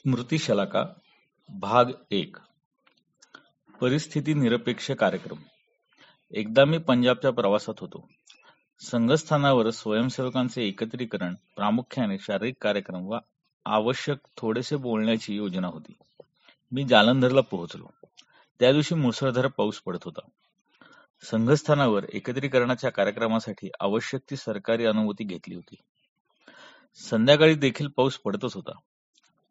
स्मृतिशलाका भाग एक. परिस्थिती निरपेक्ष कार्यक्रम. एकदा मी पंजाबच्या प्रवासात होतो. संघस्थानावर स्वयंसेवकांचे एकत्रीकरण प्रामुख्याने शारीरिक कार्यक्रम व आवश्यक थोडेसे बोलण्याची योजना होती. मी जालंधरला पोहोचलो. त्या दिवशी मुसळधार पाऊस पडत होता. संघस्थानावर एकत्रीकरणाच्या कार्यक्रमासाठी आवश्यक ती सरकारी अनुमती घेतली होती. संध्याकाळी देखील पाऊस पडतच होता.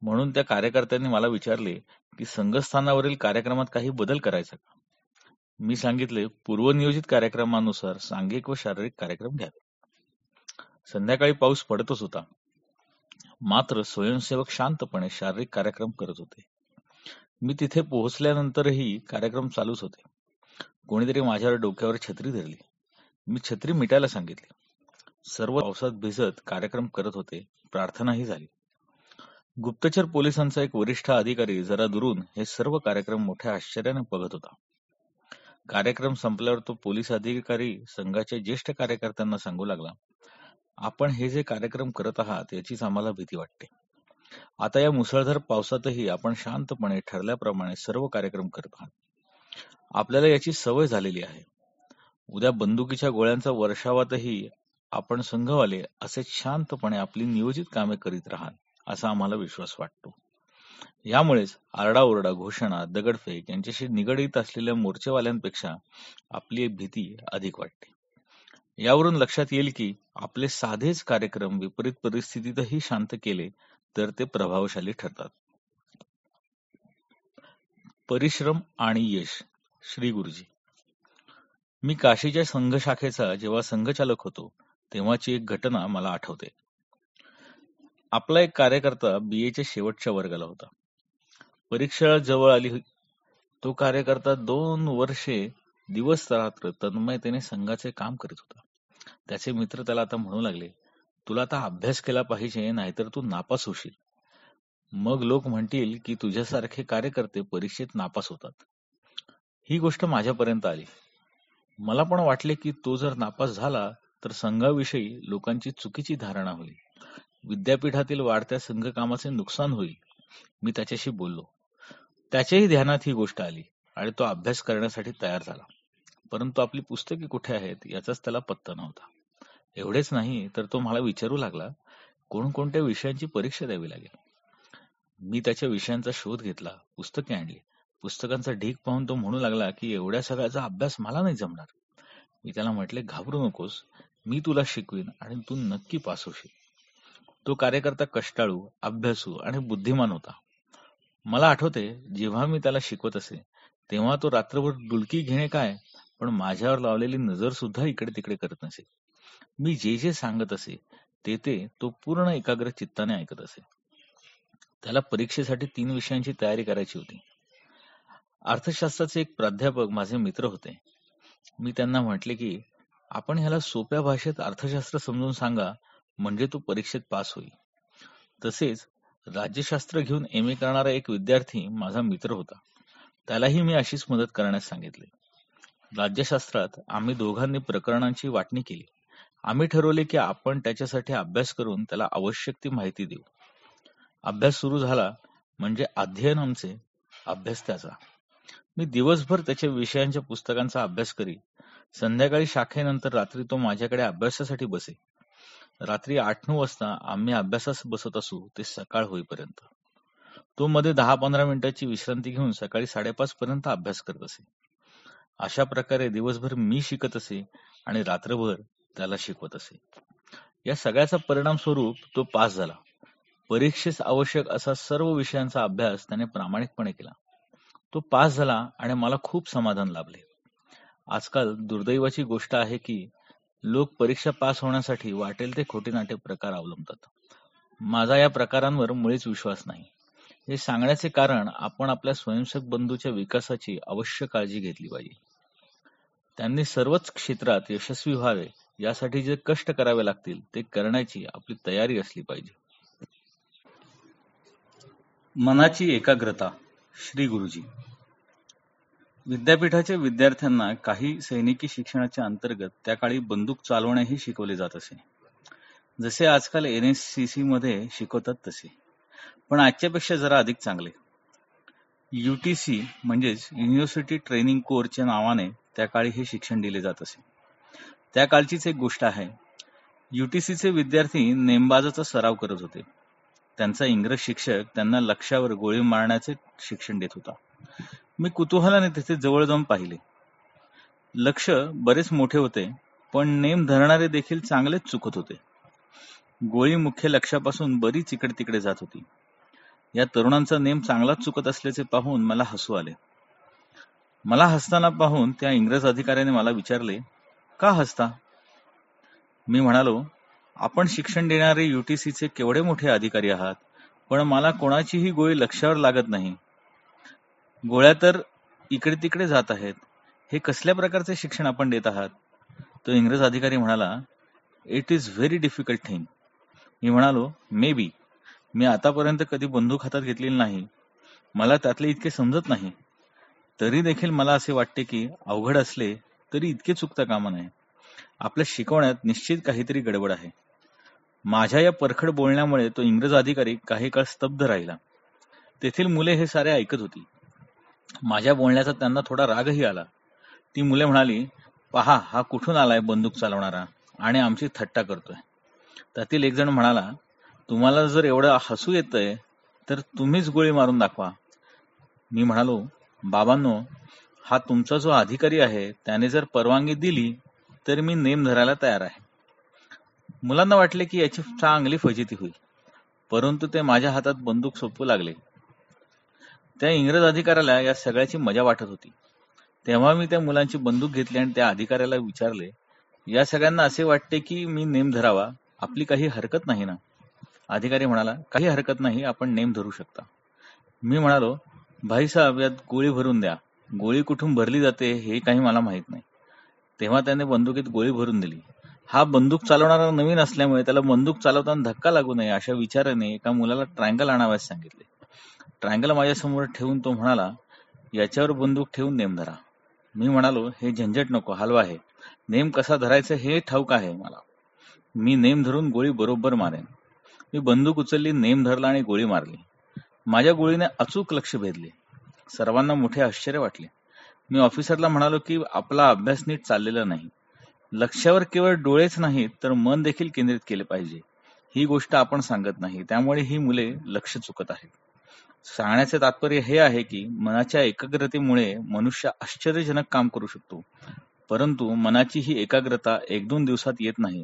म्हणून त्या कार्यकर्त्यांनी मला विचारले की संघस्थानावरील कार्यक्रमात काही बदल करायचा का? मी सांगितले पूर्वनियोजित कार्यक्रमानुसार सांघिक व शारीरिक कार्यक्रम घ्यावे. संध्याकाळी पाऊस पडतच होता. मात्र स्वयंसेवक शांतपणे शारीरिक कार्यक्रम करत होते. मी तिथे पोहोचल्यानंतरही कार्यक्रम चालूच होते. कोणीतरी माझ्यावर डोक्यावर छत्री धरली. मी छत्री मिटायला सांगितली. सर्व पावसात भिजत कार्यक्रम करत होते. प्रार्थनाही झाली. गुप्तचर पोलिसांचा एक वरिष्ठ अधिकारी जरा दुरून हे सर्व कार्यक्रम मोठ्या आश्चर्याने बघत होता. कार्यक्रम संपल्यावर तो पोलीस अधिकारी संघाच्या ज्येष्ठ कार्यकर्त्यांना सांगू लागला आपण हे जे कार्यक्रम करत आहात याचीच आम्हाला भीती वाटते. आता या मुसळधार पावसातही आपण शांतपणे ठरल्याप्रमाणे सर्व कार्यक्रम करत आहात. आपल्याला याची सवय झालेली आहे. उद्या बंदुकीच्या गोळ्यांचा वर्षावातही आपण संघवाले असे शांतपणे आपली नियोजित कामे करीत राहाल. असा आम्हाला विश्वास वाटतो. यामुळेच आरडाओरडा घोषणा दगडफेक यांच्याशी निगडीत असलेल्या मोर्चेवाल्यांपेक्षा आपली भीती अधिक वाटते. यावरून लक्षात येईल की आपले साधेच कार्यक्रम विपरीत परिस्थितीतही शांत केले तर ते प्रभावशाली ठरतात. परिश्रम आणि यश. श्री गुरुजी. मी काशीच्या संघ शाखेचा जेव्हा संघचालक होतो तेव्हाची एक घटना मला आठवते. आपला एक कार्यकर्ता बीएच्या शेवटच्या वर्गाला होता. परीक्षा जवळ आली तो कार्यकर्ता दोन वर्षे दिवस रात्र तन्मयतेने संघाचे काम करीत होता. त्याचे मित्र त्याला आता म्हणू लागले तुला आता अभ्यास केला पाहिजे नाहीतर तू नापास होशील. मग लोक म्हणतील की तुझ्यासारखे कार्यकर्ते परीक्षेत नापास होतात. ही गोष्ट माझ्यापर्यंत आली. मला पण वाटले की तो जर नापास झाला तर संघाविषयी लोकांची चुकीची धारणा होईल. विद्यापीठातील वाढत्या संघकामाचे नुकसान होईल मी त्याच्याशी बोललो. त्याच्याही ध्यानात ही गोष्ट आली आणि तो अभ्यास करण्यासाठी तयार झाला. परंतु आपली पुस्तके कुठे आहेत याचाच त्याला पत्ता नव्हता. एवढेच नाही तर तो मला विचारू लागला कोणकोणत्या विषयांची परीक्षा द्यावी लागेल? मी त्याच्या विषयांचा शोध घेतला पुस्तके आणली. पुस्तकांचा ढीक पाहून तो म्हणू लागला की एवढ्या सगळ्याचा अभ्यास मला नाही जमणार. मी त्याला म्हटले घाबरू नकोस. मी तुला शिकवीन आणि तू नक्की पास होशील. तो कार्यकर्ता कष्टाळू अभ्यासू आणि बुद्धिमान होता. मला आठवते जेव्हा मी त्याला शिकवत असे तेव्हा तो रात्रभर डुलकी घेणे काय पण माझ्यावर लावलेली नजर सुद्धा इकडे तिकडे करत नसे. मी जे जे सांगत असे ते ते तो पूर्ण एकाग्र चित्ताने ऐकत असे. त्याला परीक्षेसाठी तीन विषयांची तयारी करायची होती. अर्थशास्त्राचे एक प्राध्यापक माझे मित्र होते. मी त्यांना म्हटले की आपण ह्याला सोप्या भाषेत अर्थशास्त्र समजून सांगा म्हणजे तो परीक्षेत पास होईल. तसेच राज्यशास्त्र घेऊन एम ए करणारा एक विद्यार्थी माझा मित्र होता. त्यालाही मी अशीच मदत करण्यास सांगितले. राज्यशास्त्रात आम्ही दोघांनी प्रकरणांची वाटणी केली. आम्ही ठरवले की आपण त्याच्यासाठी अभ्यास करून त्याला आवश्यक ती माहिती देऊ. अभ्यास सुरू झाला म्हणजे अध्ययन आमचे अभ्यास त्याचा. मी दिवसभर त्याच्या विषयांच्या पुस्तकांचा अभ्यास करी संध्याकाळी शाखेनंतर रात्री तो माझ्याकडे अभ्यासासाठी बसे. रात्री आठ नऊ वाजता आम्ही अभ्यासास बसत असू ते सकाळ होईपर्यंत. तो मध्ये दहा पंधरा मिनिटाची विश्रांती घेऊन सकाळी साडेपाच पर्यंत अभ्यास करत असे. अशा प्रकारे दिवसभर मी शिकत असे आणि रात्रभर त्याला शिकवत असे. या सगळ्याचा परिणाम स्वरूप तो पास झाला. परीक्षेस आवश्यक असा सर्व विषयांचा अभ्यास त्याने प्रामाणिकपणे केला. तो पास झाला आणि मला खूप समाधान लाभले. आजकाल दुर्दैवाची गोष्ट आहे की लोक परीक्षा पास होण्यासाठी वाटेल ते खोटे नाटे प्रकार अवलंबतात. माझा या प्रकारांवर मुळीच विश्वास नाही. हे सांगण्याचे कारण आपण आपल्या स्वयंसेवक बंधूच्या विकासाची अवश्य काळजी घेतली पाहिजे. त्यांनी सर्वच क्षेत्रात यशस्वी व्हावे यासाठी जे कष्ट करावे लागतील ते करण्याची आपली तयारी असली पाहिजे. मनाची एकाग्रता श्री गुरुजी. विद्यापीठाच्या विद्यार्थ्यांना काही सैनिकी शिक्षणाच्या अंतर्गत त्या काळी बंदूक चालवणेही शिकवले जात असे. जसे आजकाल एन एस सी सी मध्ये शिकवतात तसे. पण आजच्यापेक्षा जरा अधिक चांगले. युटीसी म्हणजेच युनिव्हर्सिटी ट्रेनिंग कोरच्या नावाने त्या काळी हे शिक्षण दिले जात असे. त्या काळचीच एक गोष्ट आहे. युटीसीचे विद्यार्थी नेमबाजाचा सराव करत होते. त्यांचा इंग्रज शिक्षक त्यांना लक्षावर गोळी मारण्याचे शिक्षण देत होता. मी कुतूहलाने तिथे जवळ जाऊन पाहिले. लक्ष बरेच मोठे होते पण नेम धरणारे देखील चांगलेच चुकत होते. गोळी मुख्य लक्षापासून बरीच इकडे तिकडे जात होती. या तरुणांचा नेम चांगलाच चुकत असल्याचे पाहून मला हसू आले. मला हसताना पाहून त्या इंग्रज अधिकाऱ्याने मला विचारले का हसता? मी म्हणालो आपण शिक्षण देणारे युटीसीचे केवढे मोठे अधिकारी आहात पण मला कोणाचीही गोळी लक्षावर लागत नाही. गोळ्या तर इकडे तिकडे जात आहेत. हे कसल्या प्रकारचे शिक्षण आपण देत आहात? तो इंग्रज अधिकारी म्हणाला it is very difficult thing मी म्हणालो मे बी मी आतापर्यंत कधी बंदूक हातात घेतलेली नाही. मला त्यातले इतके समजत नाही. तरी देखील मला असे वाटते की अवघड असले तरी इतके चुकता कामा नये. आपल्या शिकवण्यात निश्चित काहीतरी गडबड आहे. माझ्या या परखड बोलण्यामुळे तो इंग्रज अधिकारी काही काळ स्तब्ध राहिला. तेथील मुले हे सारे ऐकत होती. माझ्या बोलण्याचा त्यांना थोडा रागही आला. ती मुले म्हणाली पहा हा कुठून आलाय बंदूक चालवणारा? आणि आमची थट्टा करतोय. त्यातील एक जण म्हणाला तुम्हाला जर एवढं हसू येतंय तर तुम्हीच गोळी मारून दाखवा. मी म्हणालो बाबांनो हा तुमचा जो अधिकारी आहे त्याने जर परवानगी दिली तर मी नेम धरायला तयार आहे. मुलांना वाटले की याची चांगली फजिती होईल परंतु ते माझ्या हातात बंदूक सोपवू लागले. त्या इंग्रज अधिकाऱ्याला या सगळ्याची मजा वाटत होती. तेव्हा मी त्या मुलांची बंदूक घेतली आणि त्या अधिकाऱ्याला विचारले या सगळ्यांना असे वाटते की मी नेम धरावा? आपली काही हरकत नाही ना? अधिकारी म्हणाला काही हरकत नाही आपण नेम धरू शकता. मी म्हणालो भाईसाहेब यात गोळी भरून द्या. गोळी कुठून भरली जाते हे काही मला माहीत नाही. तेव्हा त्याने बंदुकीत गोळी भरून दिली. हा बंदूक चालवणारा नवीन असल्यामुळे त्याला बंदूक चालवताना धक्का लागू नये अशा विचाराने एका मुलाला ट्रायंगल आणाव्यास सांगितले. ट्रायंगल माझ्यासमोर ठेवून तो म्हणाला याच्यावर बंदूक ठेवून नेम धरा. मी म्हणालो हे झंझट नको हलवा आहे. नेम कसा धरायचा हे ठाऊक आहे मला. मी नेम धरून गोळी बरोबर मारेन. मी बंदूक उचलली नेम धरला आणि गोळी मारली. माझ्या गोळीने अचूक लक्ष भेदले. सर्वांना मोठे आश्चर्य वाटले. मी ऑफिसरला म्हणालो की आपला अभ्यास नीट चाललेला नाही. लक्ष्यावर केवळ डोळेच नाहीत तर मन देखील केंद्रित केले पाहिजे. ही गोष्ट आपण सांगत नाही. त्यामुळे ही मुले लक्ष चुकत आहेत. सांगण्याचे तात्पर्य हे आहे की मनाच्या एकाग्रतेमुळे मनुष्य आश्चर्यजनक काम करू शकतो. परंतु मनाची ही एकाग्रता एक दोन दिवसात येत नाही.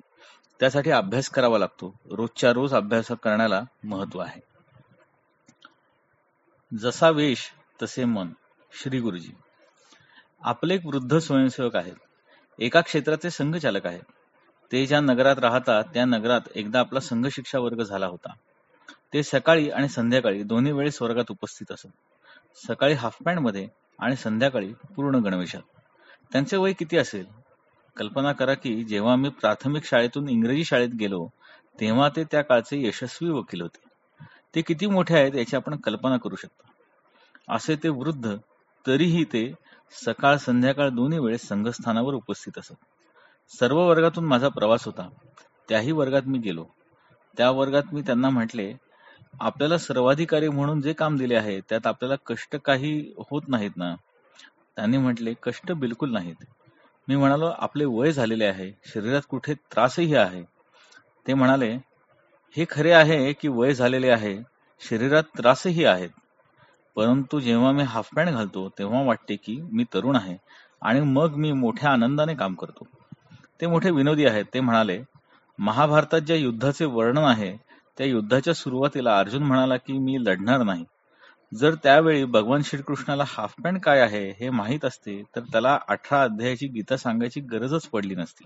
त्यासाठी अभ्यास करावा लागतो. रोजच्या रोज अभ्यास करण्याला महत्त्व आहे. जसा वेश तसे मन. श्री गुरुजी. आपले एक वृद्ध स्वयंसेवक आहेत. एका क्षेत्राचे संघचालक आहेत. ते ज्या नगरात राहतात त्या नगरात एकदा आपला संघ शिक्षा वर्ग झाला होता. ते सकाळी आणि संध्याकाळी दोन्ही वेळेस वर्गात उपस्थित असत. सकाळी हाफ पॅन्टमध्ये आणि संध्याकाळी पूर्ण गणवेशात. त्यांचे वय किती असेल? कल्पना करा की जेव्हा मी प्राथमिक शाळेतून इंग्रजी शाळेत गेलो तेव्हा ते त्या काळचे यशस्वी वकील होते. ते किती मोठे आहेत याची आपण कल्पना करू शकता. असे ते वृद्ध तरीही ते सकाळ संध्याकाळ दोन्ही वेळेस संघस्थानावर उपस्थित असत. सर्व वर्गातून माझा प्रवास होता. त्याही वर्गात मी गेलो. त्या वर्गात मी त्यांना म्हटले आपल्याला सर्वाधिकारी म्हणून जे काम दिले आहे त्यात आपल्याला कष्ट काही होत नाहीत ना. त्यांनी म्हटले कष्ट बिलकुल नाहीत. मी म्हणालो आपले वय झालेले आहे शरीरात कुठे त्रासही आहे. ते म्हणाले हे खरे आहे की वय झालेले आहे शरीरात त्रासही आहेत. परंतु जेव्हा मी हाफ पॅन्ट घालतो तेव्हा वाटते की मी तरुण आहे आणि मग मी मोठ्या आनंदाने काम करतो. ते मोठे विनोदी आहेत. ते म्हणाले महाभारतात ज्या युद्धाचे वर्णन आहे त्या युद्धाच्या सुरुवातीला अर्जुन म्हणाला की मी लढणार नाही. जर त्यावेळी भगवान श्रीकृष्णाला हाफ पॅन्ट काय आहे हे माहीत असते तर त्याला अठरा अध्यायाची गीता सांगायची गरजच पडली नसती.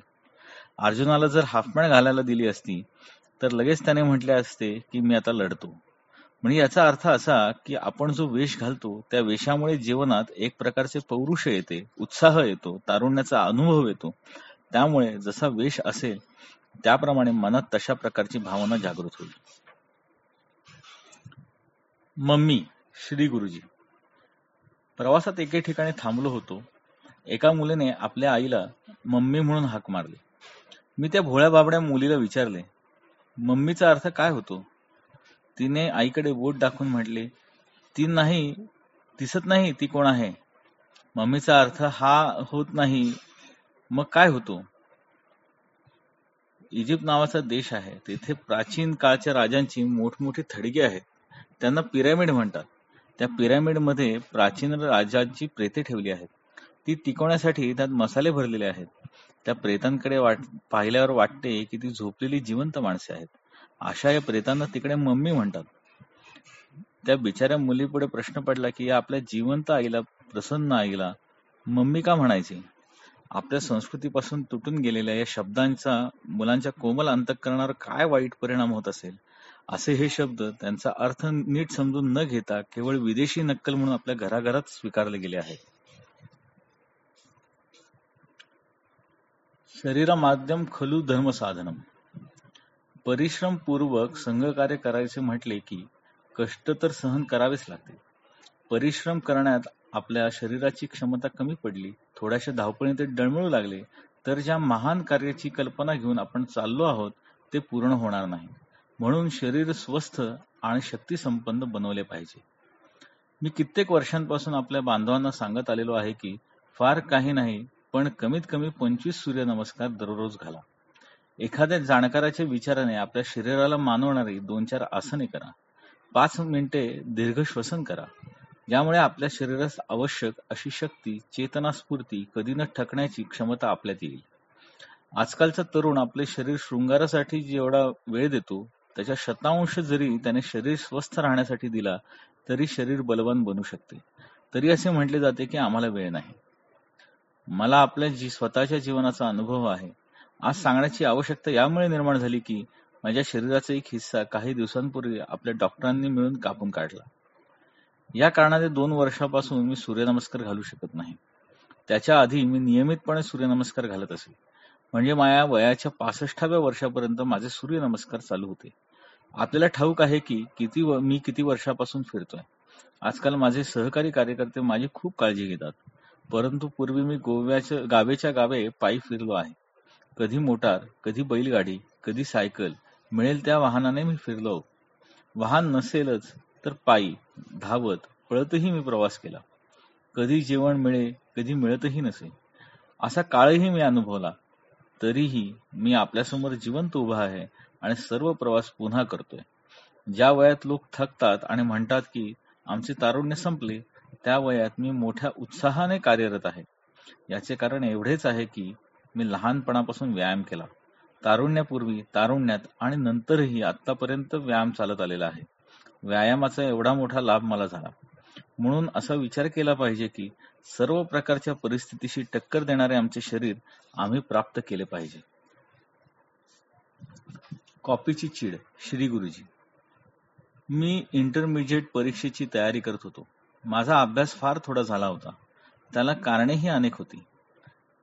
अर्जुनाला जर हाफ पॅन्ट घालायला दिली असती तर लगेच त्याने म्हटले असते की मी आता लढतो. म्हणजे याचा अर्थ असा की आपण जो वेश घालतो त्या वेशामुळे जीवनात एक प्रकारचे पौरुष येते उत्साह येतो तारुण्याचा अनुभव येतो. त्यामुळे जसा वेश असेल त्याप्रमाणे मनात तशा प्रकारची भावना जागृत होईल. मम्मी श्री गुरुजी. प्रवासात एके ठिकाणी थांबलो होतो. एका मुलीने आपल्या आईला मम्मी म्हणून हाक मारली. मी त्या भोळ्या बाबड्या मुलीला विचारले मम्मीचा अर्थ काय होतो? तिने आईकडे बोट दाखवून म्हटले ती नाही दिसत नाही ती कोण आहे. मम्मीचा अर्थ हा होत नाही. मग काय होतो? इजिप्त नावाचा देश आहे. तेथे प्राचीन काळच्या राजांची मोठमोठी थडगे आहेत. त्यांना पिरॅमिड म्हणतात. त्या पिरॅमिडमध्ये प्राचीन राजांची प्रेते ठेवली आहेत. ती टिकवण्यासाठी त्यात मसाले भरलेले आहेत. त्या प्रेतांकडे वाट पाहिल्यावर वाटते की ती झोपलेली जिवंत माणसे आहेत. अशा या प्रेतांना तिकडे मम्मी म्हणतात. त्या बिचाऱ्या मुलीपुढे प्रश्न पडला की या आपल्या जिवंत आईला प्रसन्न आईला मम्मी का म्हणायची? आपल्या संस्कृतीपासून तुटून गेलेल्या या शब्दांचा मुलांच्या कोमल अंतकरणावर काय वाईट परिणाम होत असेल? असे हे शब्द त्यांचा अर्थ नीट समजून न घेता केवळ विदेशी नक्कल म्हणून आपल्या घराघरात स्वीकारले गेले आहेत. शरीरामाध्यम खलू धर्म साधनम परिश्रम पूर्वक संघकार्य करायचे म्हटले की कष्ट तर सहन करावेच लागते. परिश्रम करण्यात आपल्या शरीराची क्षमता कमी पडली थोड्याशा धावपळीने ते डळमळू लागले तर ज्या महान कार्याची कल्पना घेऊन आपण चाललो आहोत ते पूर्ण होणार नाही. म्हणून शरीर स्वस्थ आणि शक्ती संपन्न बनवले पाहिजे. मी कित्येक वर्षांपासून आपल्या बांधवांना सांगत आलेलो आहे की फार काही नाही पण कमीत कमी पंचवीस सूर्यनमस्कार दररोज घाला. एखाद्या जाणकाराच्या विचाराने आपल्या शरीराला मानवणारी दोन चार आसने करा. पाच मिनिटे दीर्घ श्वसन करा. ज्यामुळे आपल्या शरीरास आवश्यक अशी शक्ती चेतना स्फूर्ती कधी न ठकण्याची क्षमता आपल्यात येईल. आजकालचा तरुण आपले शरीर शृंगारासाठी जेवढा वेळ देतो त्याच्या शतांश जरी त्याने शरीर स्वस्थ राहण्यासाठी दिला तरी शरीर बलवान बनू शकते. तरी असे म्हटले जाते की आम्हाला वेळ नाही. मला आपल्या जी स्वतःच्या जीवनाचा अनुभव आहे आज सांगण्याची आवश्यकता यामुळे निर्माण झाली की माझ्या शरीराचा एक हिस्सा काही दिवसांपूर्वी आपल्या डॉक्टरांनी मिळून कापून काढला. या कारणाने दोन वर्षापासून मी सूर्यनमस्कार घालू शकत नाही. त्याच्या आधी मी नियमितपणे सूर्यनमस्कार घालत असे. म्हणजे माझ्या वयाच्या पासष्टाव्या वर्षापर्यंत माझे सूर्यनमस्कार चालू होते. आपल्याला ठाऊक आहे की किती मी किती वर्षापासून फिरतोय. आजकाल माझे सहकारी कार्यकर्ते माझी खूप काळजी घेतात. परंतु पूर्वी मी गोव्याच्या गावेच्या गावे पायी फिरलो आहे. कधी मोटार कधी बैलगाडी कधी सायकल मिळेल त्या वाहनाने मी फिरलो. वाहन नसेलच तर पायी. धावत पळतही मी प्रवास केला. कधी जेवण मिळे कधी मिळतही नसे. असा काळही मी अनुभवला तरीही मी आपल्यासमोर जिवंत उभा आहे आणि सर्व प्रवास पुन्हा करतोय. ज्या वयात लोक थकतात आणि म्हणतात की आमचे तारुण्य संपले त्या वयात मी मोठ्या उत्साहाने कार्यरत आहे. याचे कारण एवढेच आहे की मी लहानपणापासून व्यायाम केला. तारुण्यापूर्वी तारुण्यात आणि नंतरही आतापर्यंत व्यायाम चालत आलेला आहे. व्यायामाचा एवढा मोठा लाभ मला झाला. म्हणून असा विचार केला पाहिजे की सर्व प्रकारच्या परिस्थितीशी टक्कर देणारे आमचे शरीर आम्ही प्राप्त केले पाहिजे. कॉपीची चीड श्री गुरुजी. मी इंटरमिजिएट परीक्षेची तयारी करत होतो. माझा अभ्यास फार थोडा झाला होता. त्याला कारणेही अनेक होती.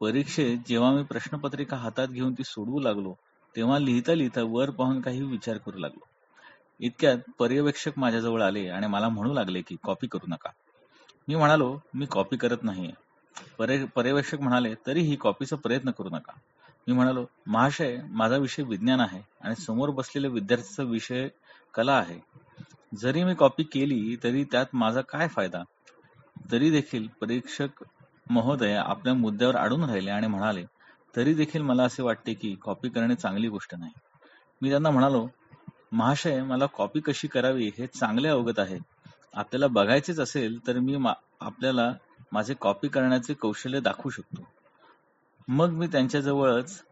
परीक्षेत जेव्हा मी प्रश्नपत्रिका हातात घेऊन ती सोडवू लागलो तेव्हा लिहिता लिहिता वर पाहून काही विचार करू लागलो. इतक्यात पर्यवेक्षक माझ्याजवळ आले आणि मला म्हणू लागले की कॉपी करू नका. मी म्हणालो मी कॉपी करत नाहीये. पर्यवेक्षक म्हणाले तरीही कॉपीचा प्रयत्न करू नका. मी म्हणालो महाशय माझा विषय विज्ञान आहे आणि समोर बसलेल्या विद्यार्थ्याचा विषय कला आहे. जरी मी कॉपी केली तरी त्यात माझा काय फायदा? तरी देखील परीक्षक महोदय आपल्या मुद्द्यावर अडून राहिले आणि म्हणाले तरी देखील मला असे वाटते की कॉपी करणे चांगली गोष्ट नाही. मी त्यांना म्हणालो महाशय मला कॉपी कशी करावी हे चांगले अवगत आहे. आपल्याला बघायचेच असेल तर मी आपल्याला माझे कॉपी करण्याचे कौशल्य दाखवू शकतो. मग मी त्यांच्या जवळच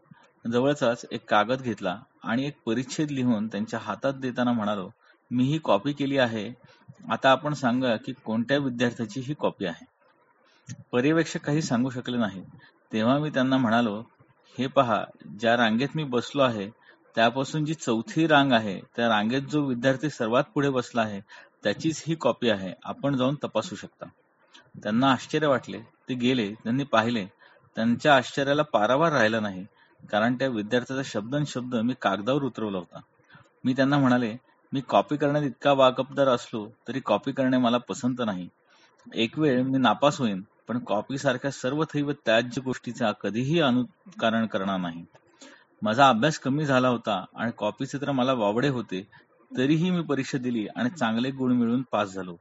जवळचाच एक कागद घेतला आणि एक परिच्छेद लिहून त्यांच्या हातात देताना म्हणालो मी ही कॉपी केली आहे. आता आपण सांगा की कोणत्या विद्यार्थ्याची ही कॉपी आहे? पर्यवेक्षक काही सांगू शकले नाही. तेव्हा मी त्यांना म्हणालो हे पहा ज्या रांगेत मी बसलो आहे त्यापासून जी चौथी रांग आहे त्या रांगेत जो विद्यार्थी सर्वात पुढे बसला आहे त्याचीच ही कॉपी आहे. आपण जाऊन तपासू शकता. त्यांना आश्चर्य वाटले. ते गेले त्यांनी पाहिले. त्यांच्या आश्चर्याला पारावार राहिला नाही. कारण त्या विद्यार्थ्याचा शब्द शब्द मी कागदावर उतरवला होता. मी त्यांना म्हणाले मी कॉपी करण्यात इतका वाकबदार असलो तरी कॉपी करणे मला पसंत नाही. एक वेळ मी नापास होईन पण कॉपी सारख्या सर्व थैव त्याज्य गोष्टीचा कधीही अनुकरण करणार नाही. माझा अभ्यास कमी झाला होता आणि कॉपीचे तर मला वावडे होते तरीही मी परीक्षा दिली आणि चांगले गुण मिळवून पास झालो.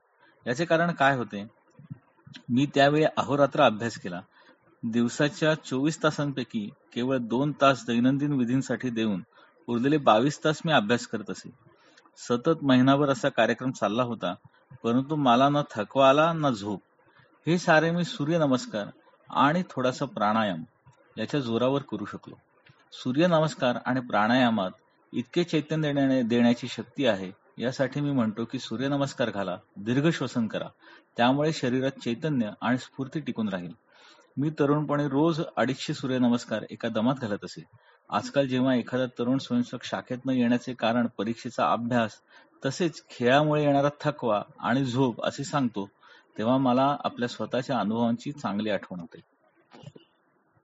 याचे कारण काय होते? मी त्यावेळी अहोरात्र अभ्यास केला. दिवसाच्या चोवीस तासांपैकी केवळ दोन तास दैनंदिन विधींसाठी देऊन उरलेले बावीस तास मी अभ्यास करत असे. सतत महिनाभर असा कार्यक्रम चालला होता परंतु मला ना थकवा आला ना झोप. हे सारे मी सूर्यनमस्कार आणि थोडासा प्राणायाम याच्या जोरावर करू शकलो. सूर्यनमस्कार आणि प्राणायामात इतके चैतन्य देण्याची शक्ती आहे यासाठी मी म्हणतो की सूर्यनमस्कार घाला दीर्घ श्वसन करा. त्यामुळे शरीरात चैतन्य आणि स्फूर्ती टिकून राहील. मी तरुणपणे रोज अडीचशे सूर्यनमस्कार एका दमात घालत असे. आजकाल जेव्हा एखादा तरुण स्वयंसेवक शाखेत न येण्याचे कारण परीक्षेचा अभ्यास तसेच खेळामुळे येणारा थकवा आणि झोप असे सांगतो तेव्हा मला आपल्या स्वतःच्या अनुभवांची चांगली आठवण होते.